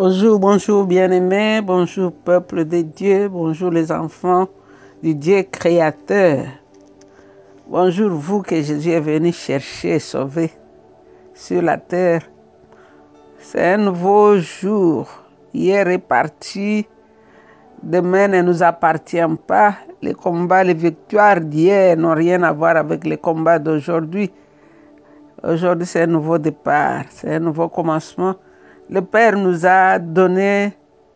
Bonjour, bonjour bien-aimés, bonjour peuple de Dieu, bonjour les enfants du Dieu créateur. Bonjour vous que Jésus est venu chercher sauver sur la terre. C'est un nouveau jour. Hier est parti, demain ne nous appartient pas. Les combats, les victoires d'hier n'ont rien à voir avec les combats d'aujourd'hui. Aujourd'hui, c'est un nouveau départ, c'est un nouveau commencement. Le Père nous a donné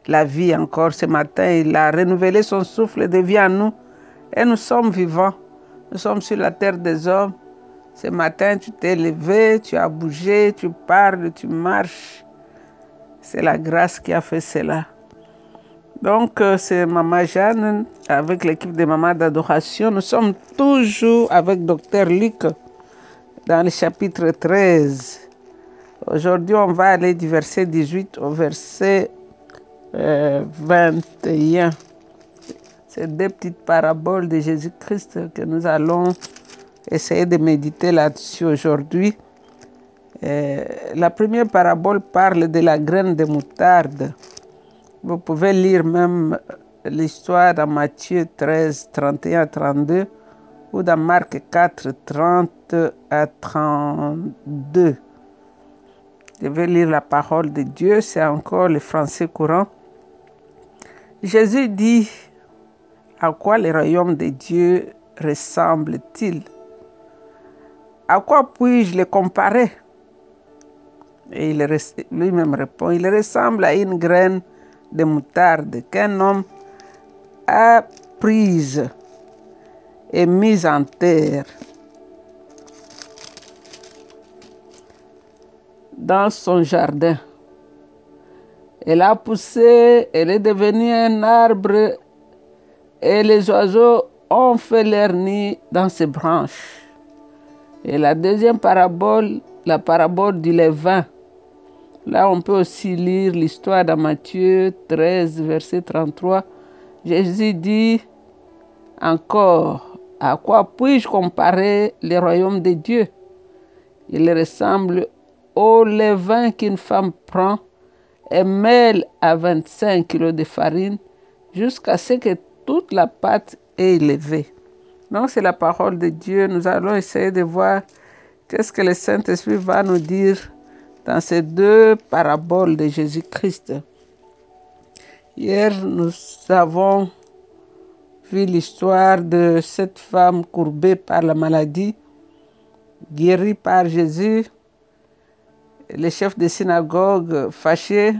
la vie encore ce matin. Il a renouvelé son souffle de vie en nous et nous sommes vivants. Nous sommes sur la terre des hommes. Ce matin, tu t'es levé, tu as bougé, tu parles, tu marches. C'est la grâce qui a fait cela. Donc, euh, c'est Maman Jeanne avec l'équipe de Maman d'adoration. Nous sommes toujours avec Docteur Luc dans le chapitre 13. Aujourd'hui, on va aller du verset 18 au verset euh, 21. C'est deux petites paraboles de Jésus-Christ que nous allons essayer de méditer là-dessus aujourd'hui. Euh, la première parabole parle de la graine de moutarde. Vous pouvez lire même l'histoire dans Matthieu 13, 31 à 32 ou dans Marc 4, 30 à 32. Je vais lire la parole de Dieu, c'est encore le français courant. Jésus dit, à quoi le royaume de Dieu ressemble-t-il? À quoi puis-je le comparer? Et lui-même répond, il ressemble à une graine de moutarde qu'un homme a prise et mise en terre dans son jardin. Elle a poussé, elle est devenue un arbre et les oiseaux ont fait leur nid dans ses branches. Et la deuxième parabole, la parabole du levain. Là, on peut aussi lire l'histoire dans Matthieu 13, verset 33. Jésus dit encore, à quoi puis-je comparer le royaume de Dieu Il ressemble au levain qu'une femme prend et mêle à 25 kg de farine jusqu'à ce que toute la pâte est élevée. Donc c'est la parole de Dieu. Nous allons essayer de voir qu'est-ce que le Saint-Esprit va nous dire dans ces deux paraboles de Jésus-Christ. Hier, nous avons vu l'histoire de cette femme courbée par la maladie, guérie par Jésus les chefs de synagogue fâchés,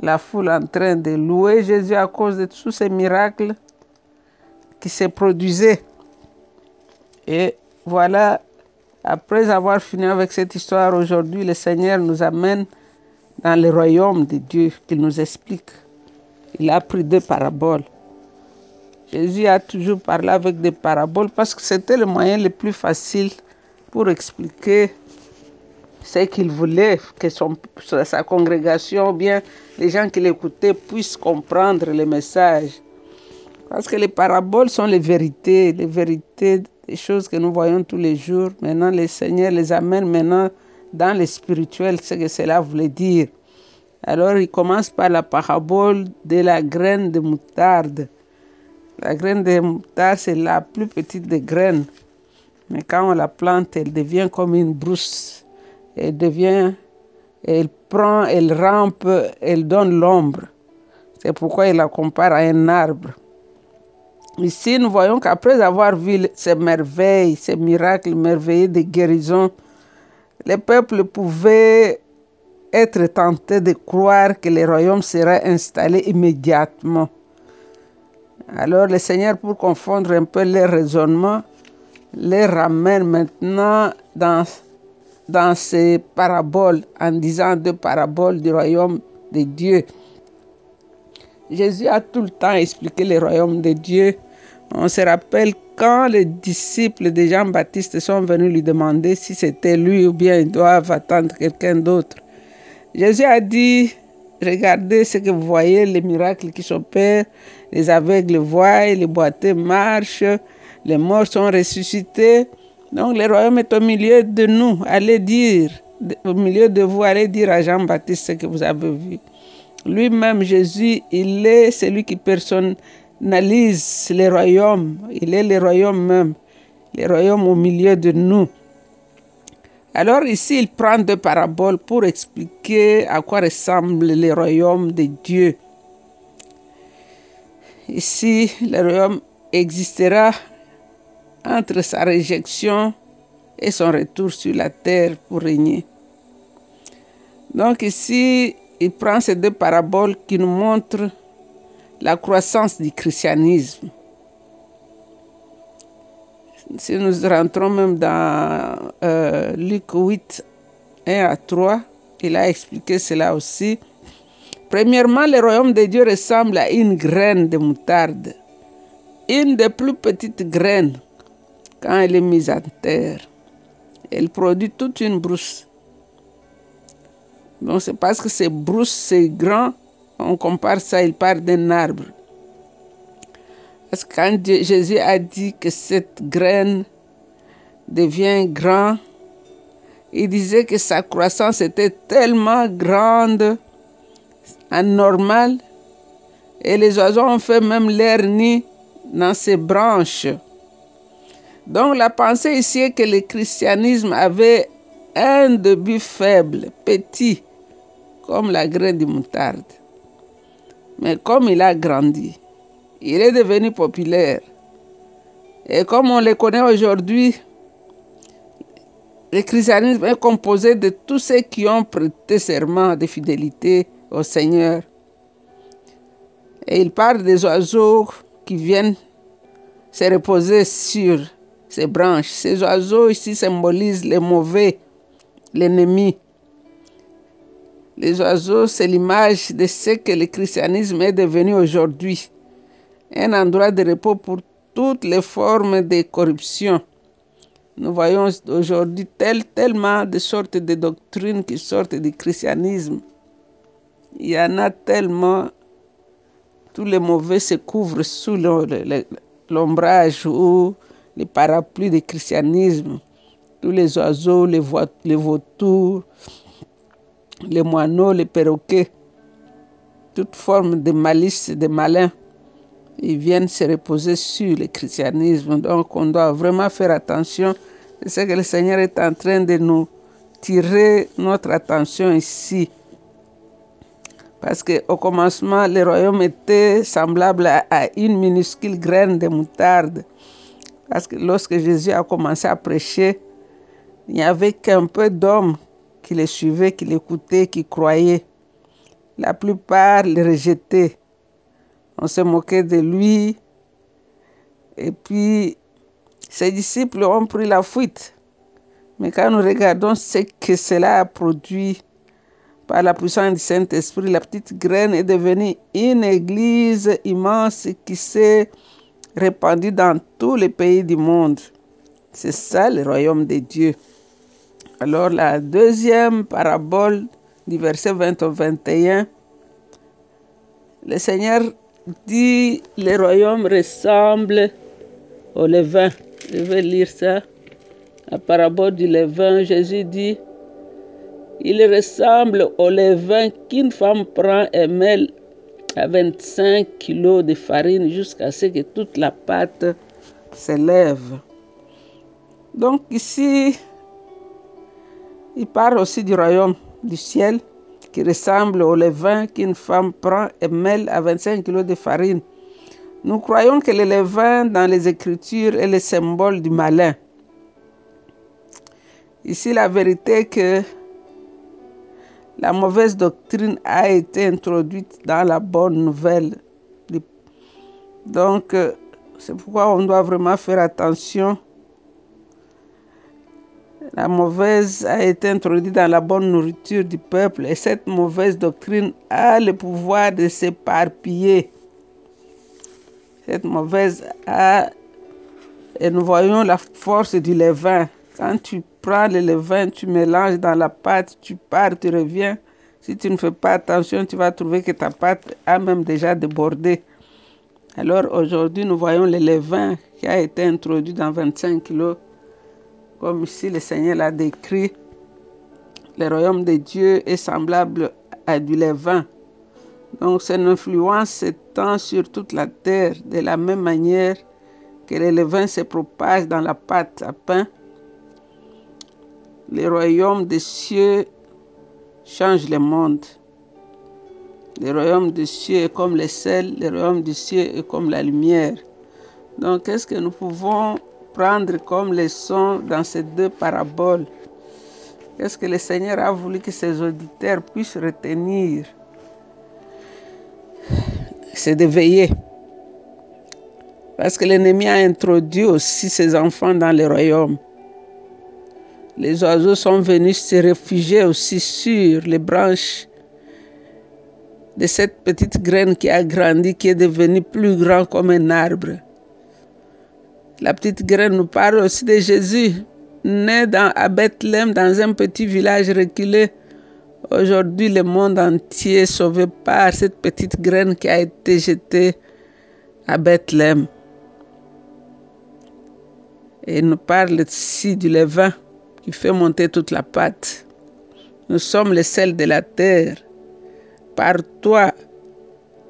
la foule en train de louer Jésus à cause de tous ces miracles qui se produisaient. Et voilà, après avoir fini avec cette histoire aujourd'hui, le Seigneur nous amène dans le royaume de Dieu qu'il nous explique. Il a pris deux paraboles. Jésus a toujours parlé avec des paraboles parce que c'était le moyen le plus facile pour expliquer ce qu'il voulait que son, sa congrégation, bien les gens qui l'écoutaient, puissent comprendre le message. Parce que les paraboles sont les vérités, les vérités des choses que nous voyons tous les jours. Maintenant, le Seigneur les amène maintenant dans le spirituel, ce que cela voulait dire. Alors, il commence par la parabole de la graine de moutarde. La graine de moutarde, c'est la plus petite des graines. Mais quand on la plante, elle devient comme une brousse elle devient, elle prend, elle rampe, elle donne l'ombre. C'est pourquoi il la compare à un arbre. Ici, nous voyons qu'après avoir vu ces merveilles, ces miracles merveilleux de guérison, les peuples pouvaient être tentés de croire que le royaume serait installé immédiatement. Alors le Seigneur, pour confondre un peu les raisonnements, les ramène maintenant dans dans ces paraboles en disant deux paraboles du royaume de Dieu. Jésus a tout le temps expliqué le royaume de Dieu. On se rappelle quand les disciples de Jean-Baptiste sont venus lui demander si c'était lui ou bien ils doivent attendre quelqu'un d'autre. Jésus a dit, regardez ce que vous voyez, les miracles qui s'opèrent, les aveugles voient, les boiteux marchent, les morts sont ressuscités. Donc le royaume est au milieu de nous. Allez dire, au milieu de vous, allez dire à Jean-Baptiste ce que vous avez vu. Lui-même, Jésus, il est celui qui personnalise les royaumes. Il est les royaumes même, les royaumes au milieu de nous. Alors ici, il prend deux paraboles pour expliquer à quoi ressemblent les royaumes de Dieu. Ici, le royaume existera entre sa réjection et son retour sur la terre pour régner. Donc ici, il prend ces deux paraboles qui nous montrent la croissance du christianisme. Si nous rentrons même dans euh, Luc 8, 1 à 3, il a expliqué cela aussi. Premièrement, le royaume de Dieu ressemble à une graine de moutarde, une des plus petites graines quand elle est mise en terre. Elle produit toute une brousse. Donc c'est parce que ces brousses, c'est grand, on compare ça, il part d'un arbre. Parce que quand Jésus a dit que cette graine devient grand, il disait que sa croissance était tellement grande, anormale, et les oiseaux ont fait même leur nid dans ses branches. Donc la pensée ici est que le christianisme avait un début faible, petit, comme la graine de moutarde. Mais comme il a grandi, il est devenu populaire. Et comme on le connaît aujourd'hui, le christianisme est composé de tous ceux qui ont prêté serment de fidélité au Seigneur. Et il parle des oiseaux qui viennent se reposer sur ces branches. Ces oiseaux ici symbolisent les mauvais, l'ennemi. Les oiseaux, c'est l'image de ce que le christianisme est devenu aujourd'hui. Un endroit de repos pour toutes les formes de corruption. Nous voyons aujourd'hui tellement de sortes de doctrines qui sortent du christianisme. Il y en a tellement. Tous les mauvais se couvrent sous l'ombrage ou les parapluies du christianisme. Tous les oiseaux, les, les vautours, les moineaux, les perroquets, toute forme de malice, de malin, ils viennent se reposer sur le christianisme. Donc on doit vraiment faire attention. C'est ce que le Seigneur est en train de nous tirer notre attention ici. Parce qu'au commencement, le royaume était semblable à une minuscule graine de moutarde. Parce que lorsque Jésus a commencé à prêcher, il n'y avait qu'un peu d'hommes qui le suivaient, qui l'écoutaient, qui croyaient. La plupart le rejetaient. On se moquait de lui. Et puis, ses disciples ont pris la fuite. Mais quand nous regardons ce que cela a produit par la puissance du Saint-Esprit, la petite graine est devenue une église immense qui s'est répandue dans tous les pays du monde. C'est ça le royaume de Dieu. Alors la deuxième parabole du verset 20 au 21, le Seigneur dit, le royaume ressemble au levain. Je vais lire ça. La parabole du levain, Jésus dit, il ressemble au levain qu'une femme prend et mêle à 25 kilos de farine jusqu'à ce que toute la pâte s'élève. Donc ici, il parle aussi du royaume du ciel qui ressemble au levain qu'une femme prend et mêle à 25 kg de farine. Nous croyons que le levain dans les Écritures est le symbole du malin. Ici, la vérité que la mauvaise doctrine a été introduite dans la bonne nouvelle. Donc, euh, c'est pourquoi on doit vraiment faire attention la mauvaise a été introduite dans la bonne nourriture du peuple et cette mauvaise doctrine a le pouvoir de s'éparpiller. Cette mauvaise a... Et nous voyons la force du levain. Quand tu prends le levain, tu mélanges dans la pâte, tu pars, tu reviens. Si tu ne fais pas attention, tu vas trouver que ta pâte a même déjà débordé. Alors aujourd'hui, nous voyons le levain qui a été introduit dans 25 kilos comme ici le Seigneur l'a décrit, le royaume de Dieu est semblable à du levain. Donc son influence s'étend sur toute la terre de la même manière que le levain se propage dans la pâte à pain. Le royaume des cieux change le monde. Le royaume des cieux est comme le sel, le royaume des cieux est comme la lumière. Donc, qu'est-ce que nous pouvons prendre comme leçon dans ces deux paraboles? Qu'est-ce que le Seigneur a voulu que ses auditeurs puissent retenir? C'est de. Parce que l'ennemi a introduit aussi ses enfants dans le royaume. Les oiseaux sont venus se réfugier aussi sur les branches de cette petite graine qui a grandi, qui est devenue plus grand comme un arbre. La petite graine nous parle aussi de Jésus, né à Bethléem, dans un petit village reculé. Aujourd'hui, le monde entier est sauvé par cette petite graine qui a été jetée à Bethléem. Et il nous parle ici du levain qui fait monter toute la pâte. Nous sommes le sel de la terre. Par toi,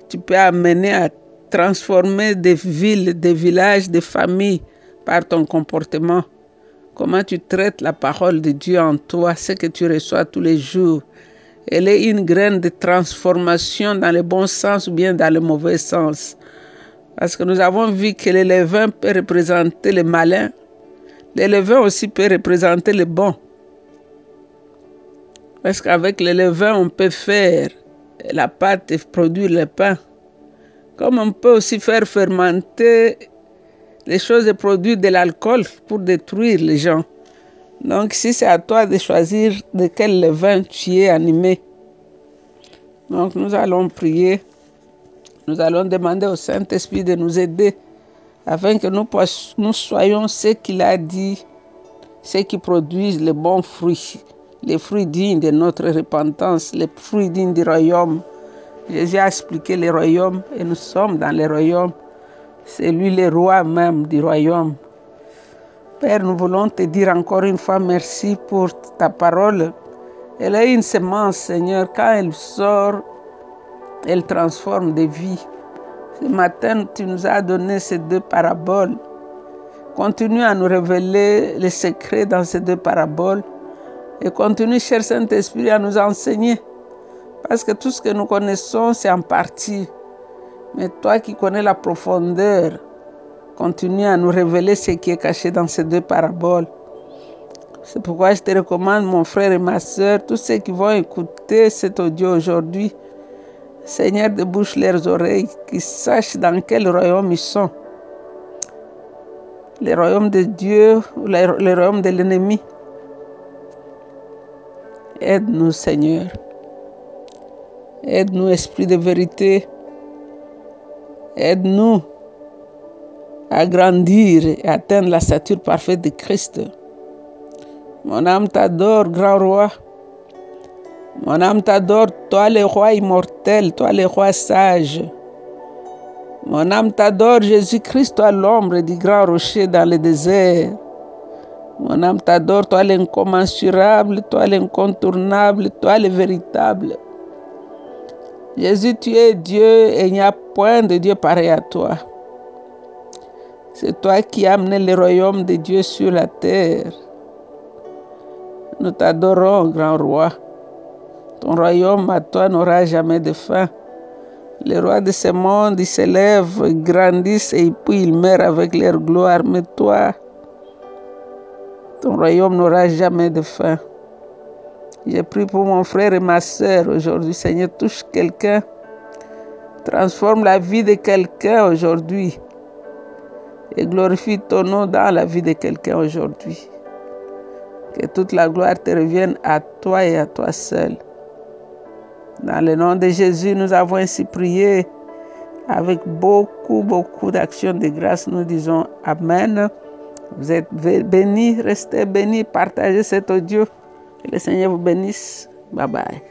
tu peux amener à transformer des villes, des villages, des familles par ton comportement. Comment tu traites la parole de Dieu en toi, ce que tu reçois tous les jours. Elle est une graine de transformation dans le bon sens ou bien dans le mauvais sens. Parce que nous avons vu que le levain peut représenter le malin, levain aussi peut représenter le bon. Parce qu'avec le on peut faire la pâte et produire le pain. Comme on peut aussi faire fermenter les choses et produire de l'alcool pour détruire les gens. Donc si c'est à toi de choisir de quel levain tu es animé. Donc nous allons prier. Nous allons demander au Saint-Esprit de nous aider afin que nous, soyons ce qu'il a dit, ceux qui produisent les bons fruits, les fruits dignes de notre repentance, les fruits dignes du royaume. Jésus a expliqué le royaume et nous sommes dans le royaume. C'est lui le roi même du royaume. Père, nous voulons te dire encore une fois merci pour ta parole. Elle est une semence, Seigneur. Quand elle sort, elle transforme des vies. Ce matin, tu nous as donné ces deux paraboles. Continue à nous révéler les secrets dans ces deux paraboles. Et continue, cher Saint-Esprit, à nous enseigner. Parce que tout ce que nous connaissons, c'est en partie. Mais toi qui connais la profondeur, continue à nous révéler ce qui est caché dans ces deux paraboles. C'est pourquoi je te recommande, mon frère et ma soeur, tous ceux qui vont écouter cet audio aujourd'hui, Seigneur, débouche leurs oreilles, qu'ils sachent dans quel royaume ils sont. Le royaume de Dieu ou le royaume de l'ennemi. Aide-nous, Seigneur. Aide-nous, Esprit de vérité. Aide-nous à grandir et atteindre la stature parfaite de Christ. Mon âme t'adore, grand roi. Mon âme t'adore, toi le roi immortel, toi le roi sage. Mon âme t'adore, Jésus-Christ, toi l'ombre du grand rocher dans le désert. Mon âme t'adore, toi l'incommensurable, toi l'incontournable, toi le véritable. Jésus, tu es Dieu et il n'y a point de Dieu pareil à toi. C'est toi qui as amené le royaume de Dieu sur la terre. Nous t'adorons, grand roi. Ton royaume à toi n'aura jamais de fin. Les rois de ce monde, ils s'élèvent, ils grandissent et puis ils meurent avec leur gloire. Mais toi, ton royaume n'aura jamais de fin. J'ai pris pour mon frère et ma soeur aujourd'hui. Seigneur, touche quelqu'un. Transforme la vie de quelqu'un aujourd'hui. Et glorifie ton nom dans la vie de quelqu'un aujourd'hui. Que toute la gloire te revienne à toi et à toi seul. Dans le nom de Jésus, nous avons ainsi prié avec beaucoup, beaucoup d'actions de grâce. Nous disons Amen. Vous êtes bénis, restez bénis, partagez cet audio. Que le Seigneur vous bénisse. Bye bye.